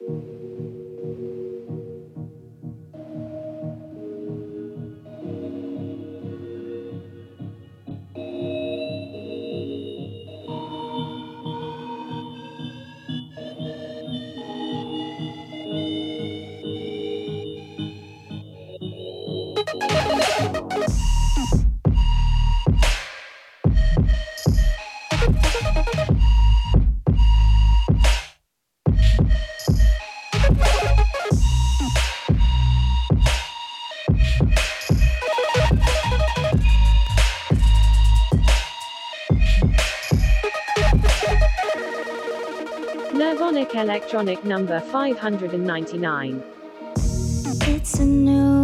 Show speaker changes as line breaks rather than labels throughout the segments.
Nervonic Electronic number 599.
It's a new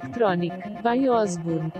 Electronic, by Osbourne.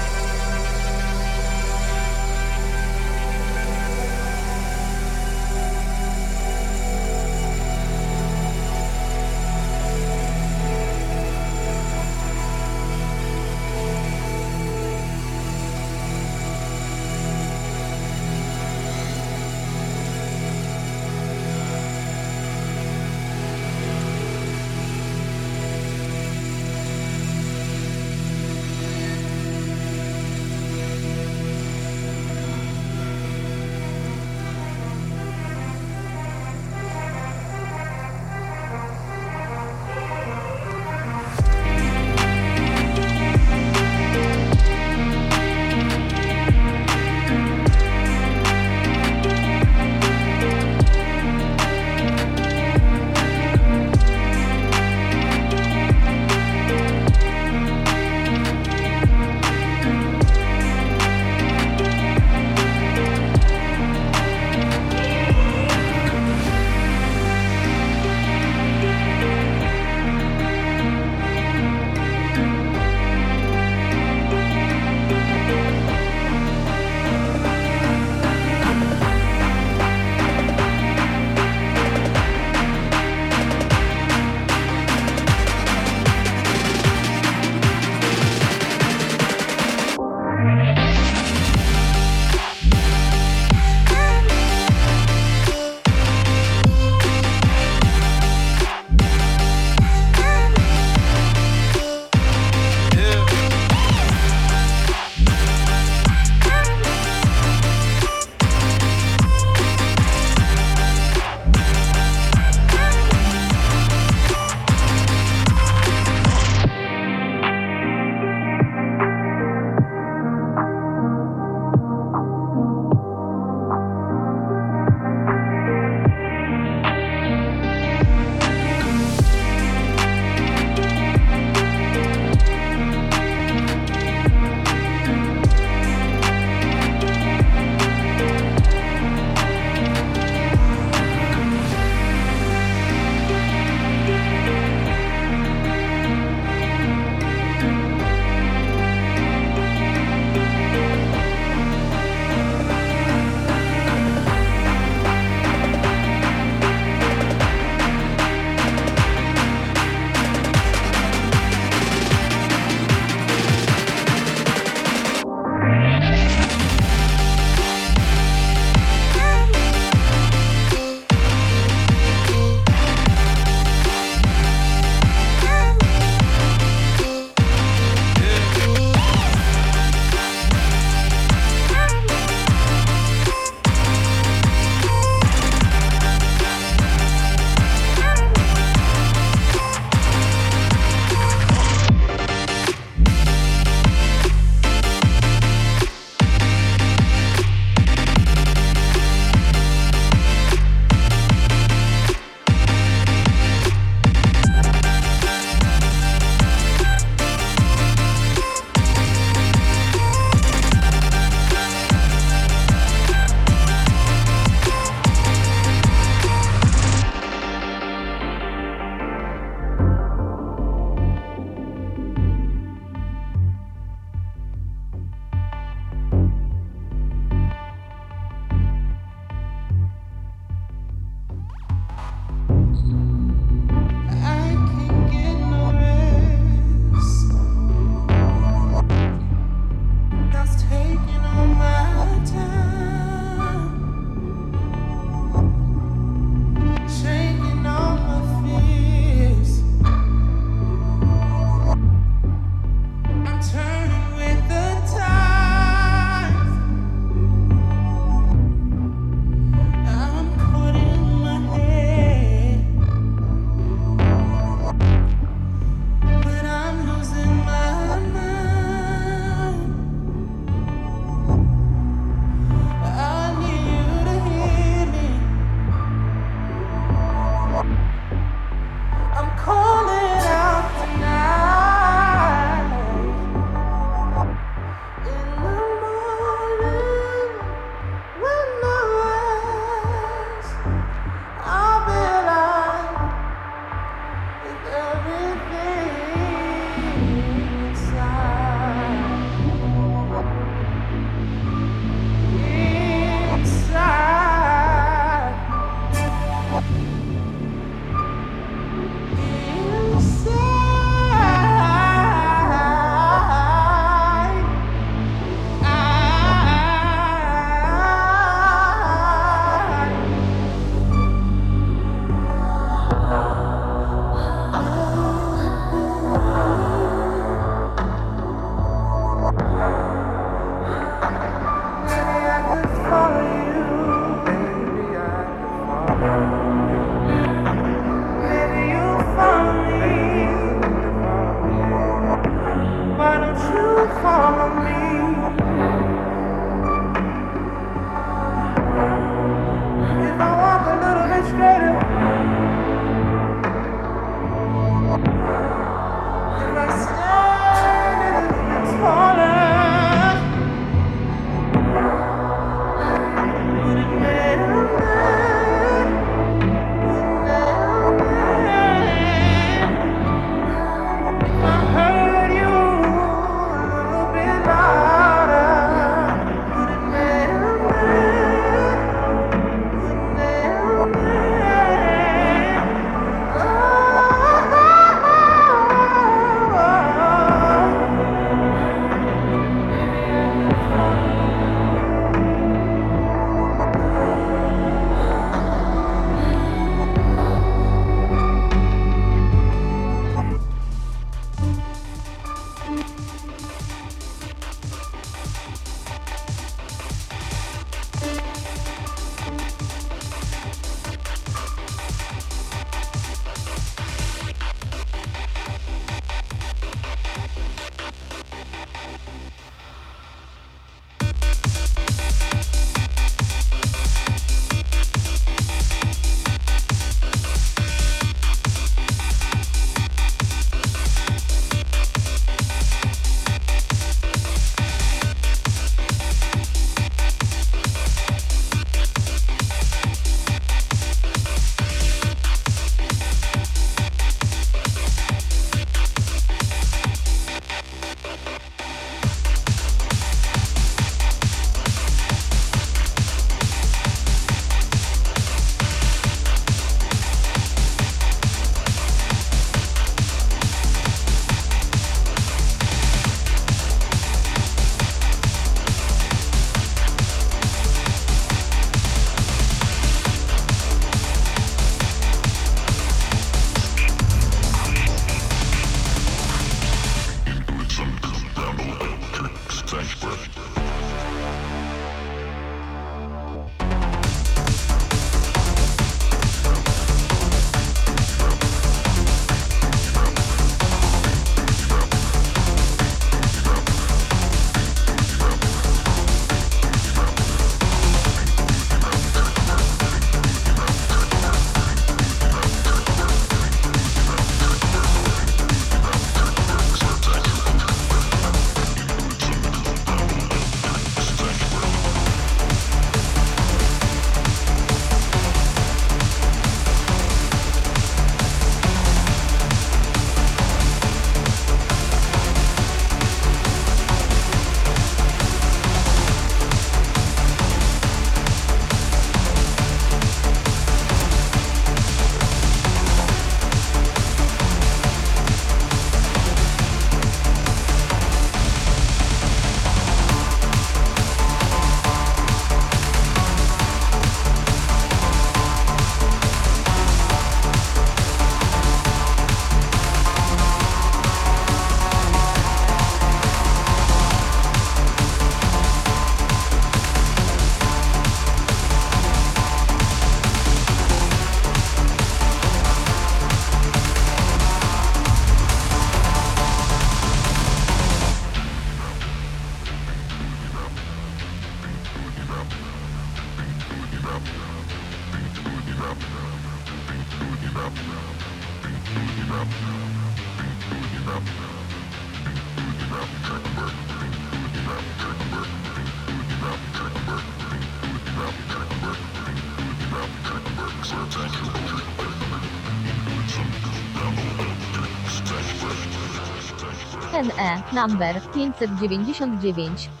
Number 599.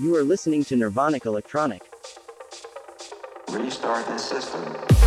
You
are listening to Nirvanic Electronic.
Restart the system.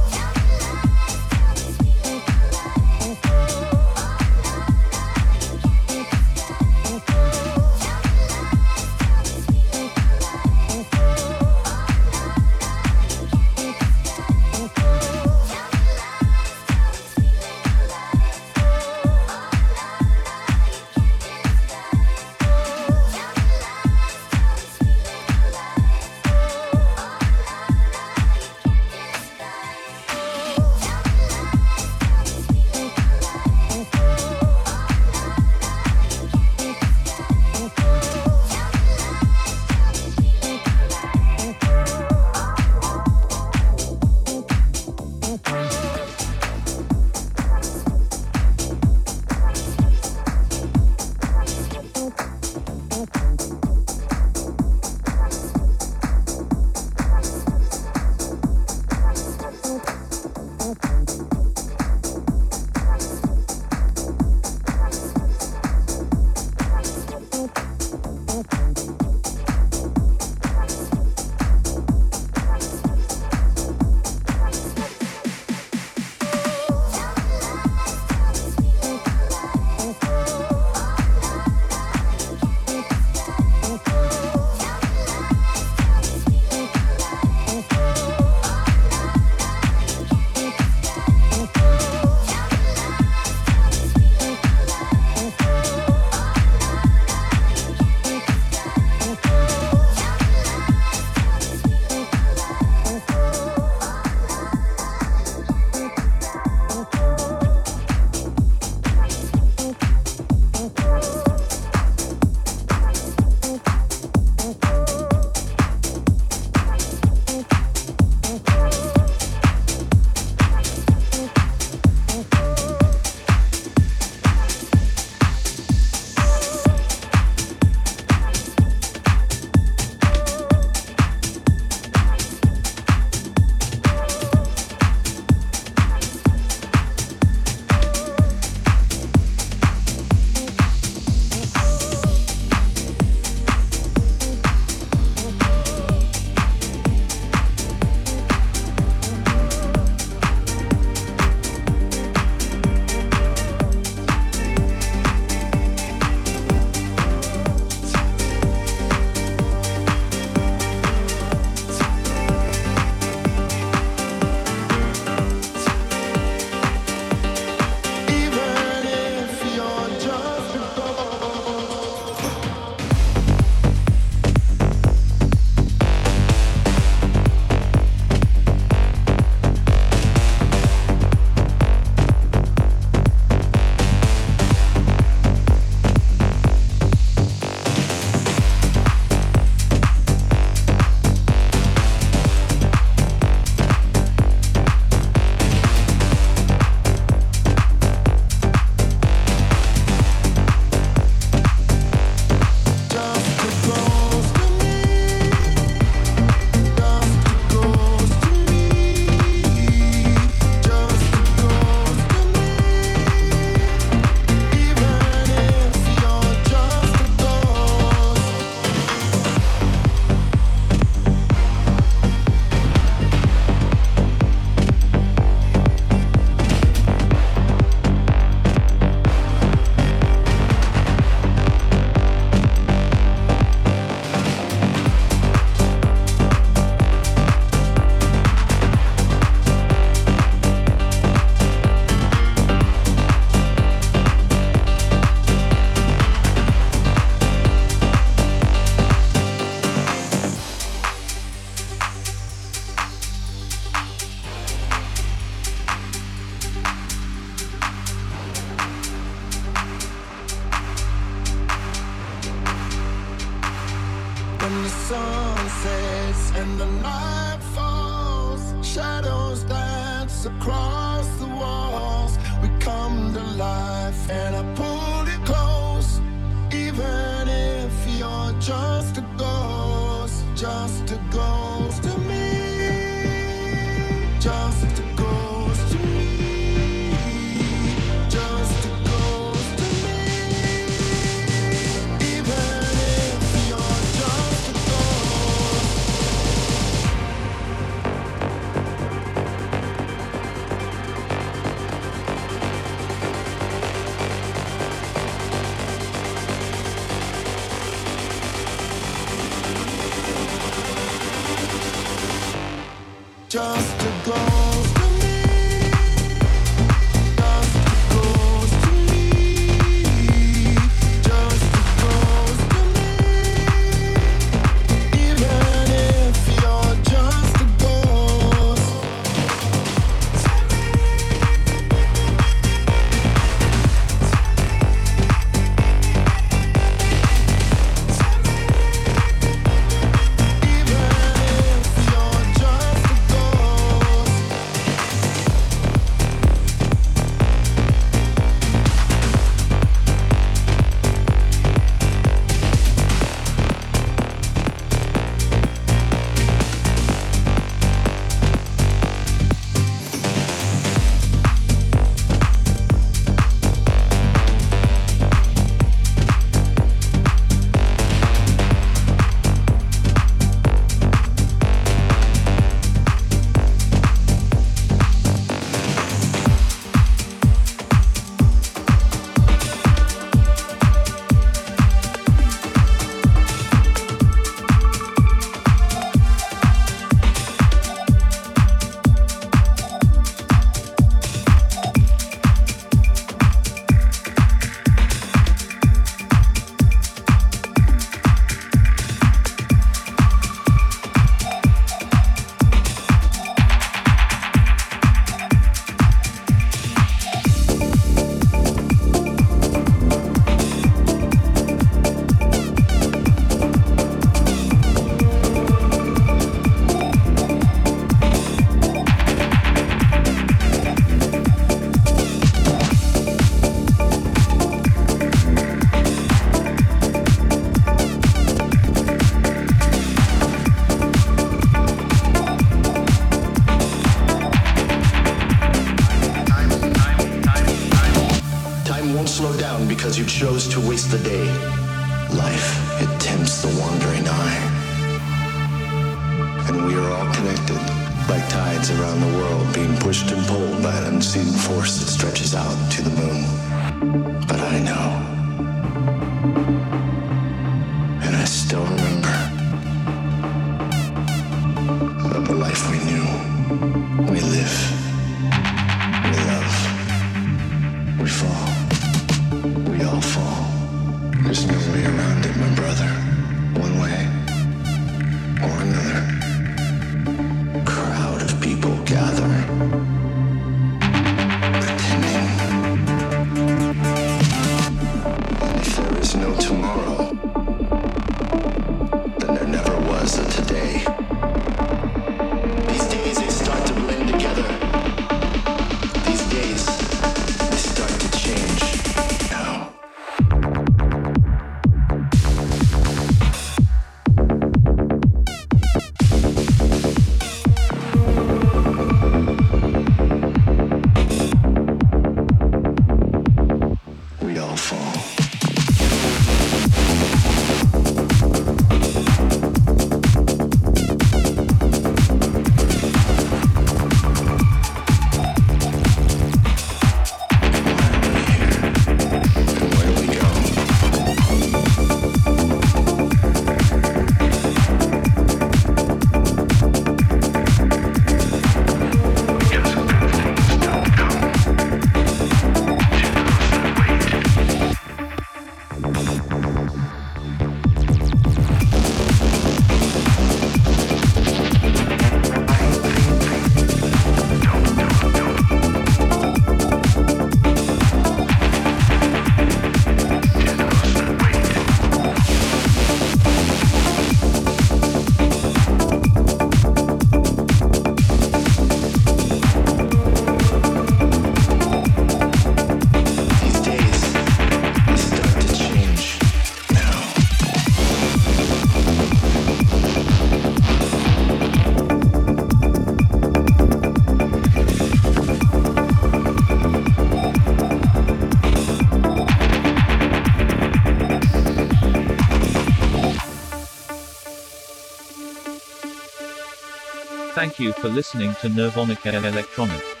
Thank you for listening to Nirvonica Electronic.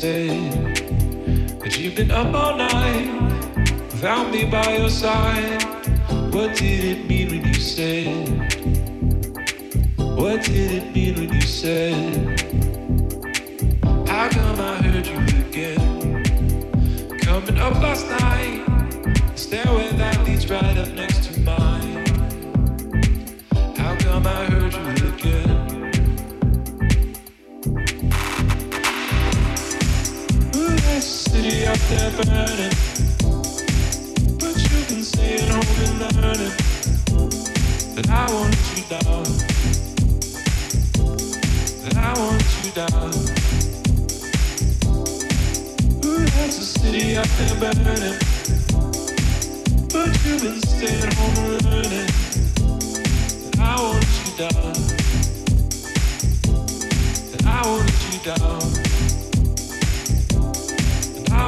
Said that you've been up all night without me by your side? What did it mean when you said? What did it mean when you said? How come I heard you again? Coming up last night, the stairway that leads right up next to mine. How come I heard you again? City out there burning. But you can stay at home and learn it. That I want you down. That I want you down. Ooh, there's a city out there burning. But you can stay at home and learn it. That I want you down. That I want you down.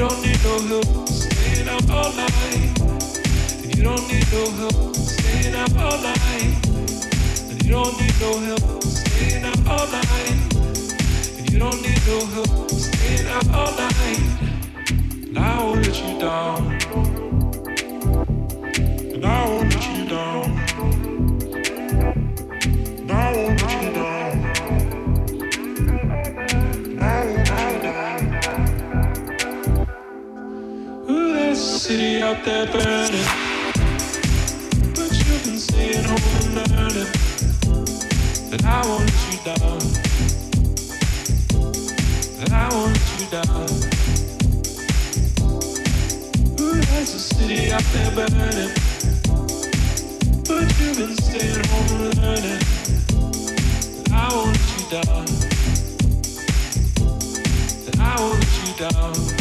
don't need no help staying up all night. You don't need no help staying up all night. You don't need no help staying up all night. You don't need no help staying up all night. And I won't let you down. And I won't let you down. city out there burning. But you've been staying home and learning that I won't let you down. That I won't let you down. Ooh, there's a city out there burning. But you've been staying home and learning that I won't let you down. That I won't let you down.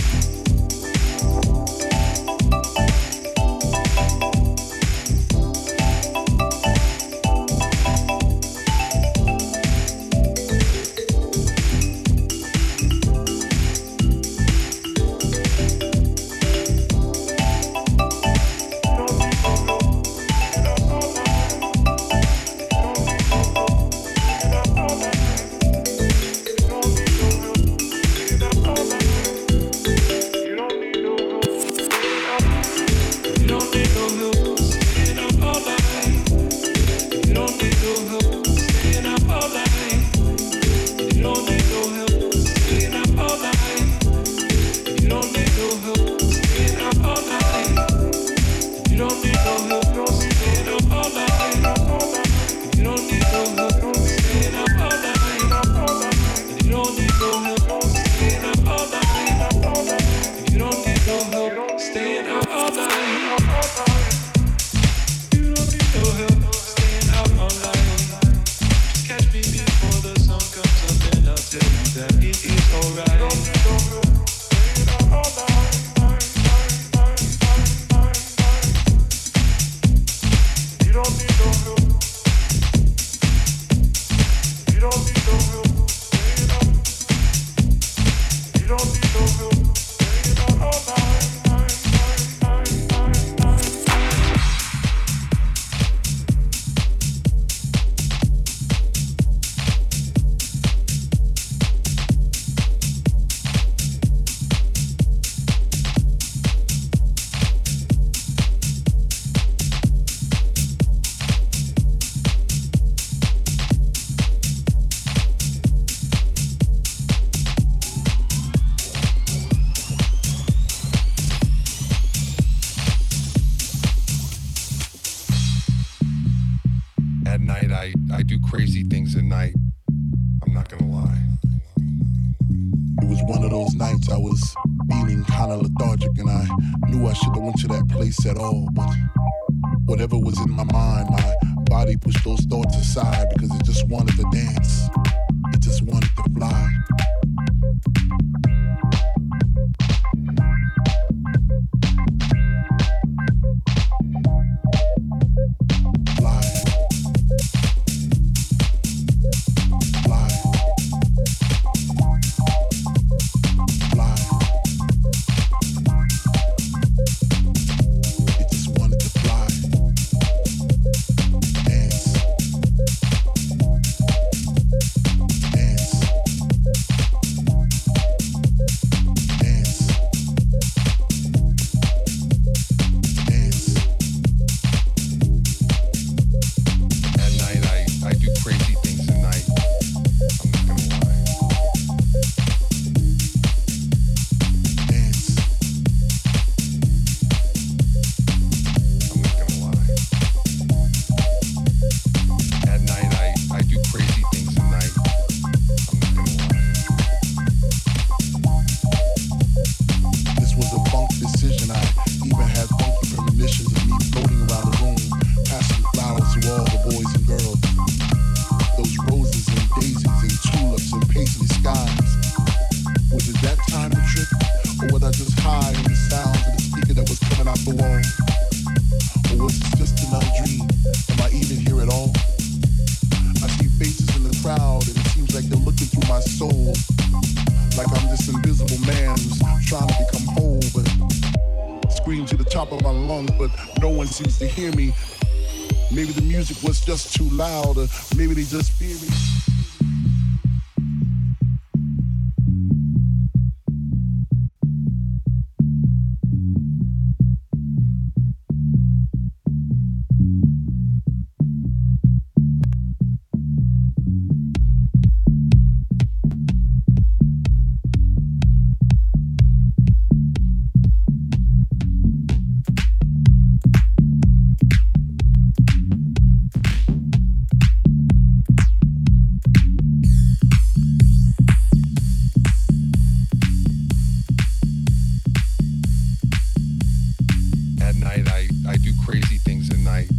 I do crazy things at night.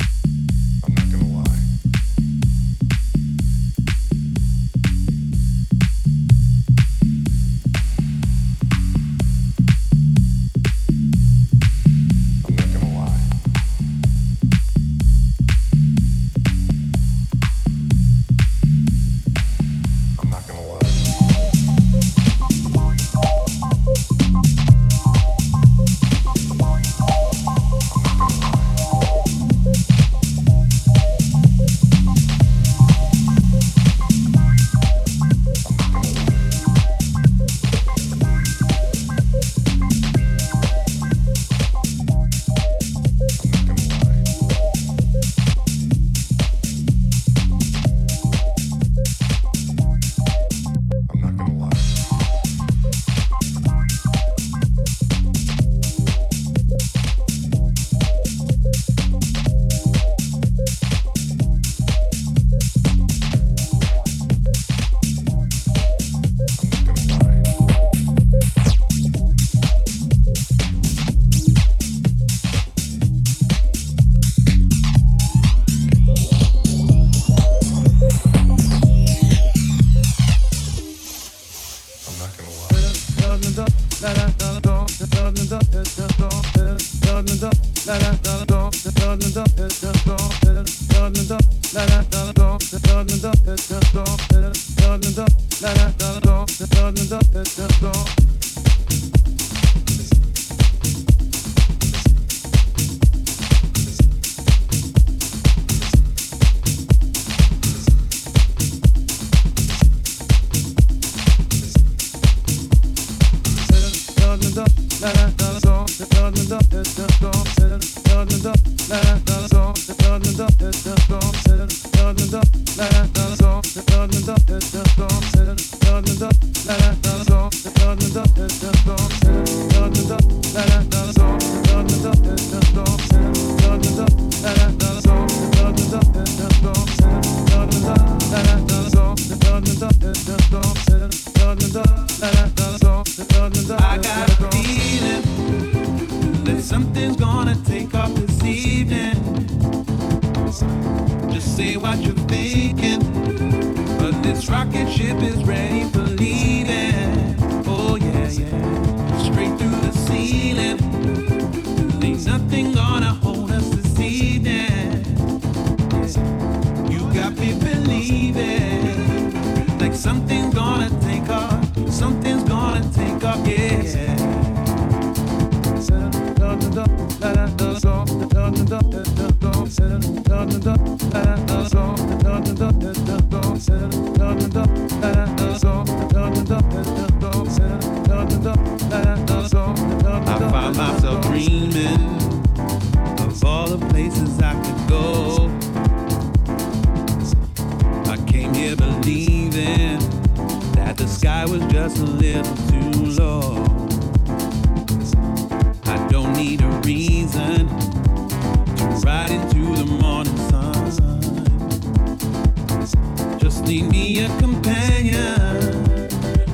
need me a companion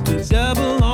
to double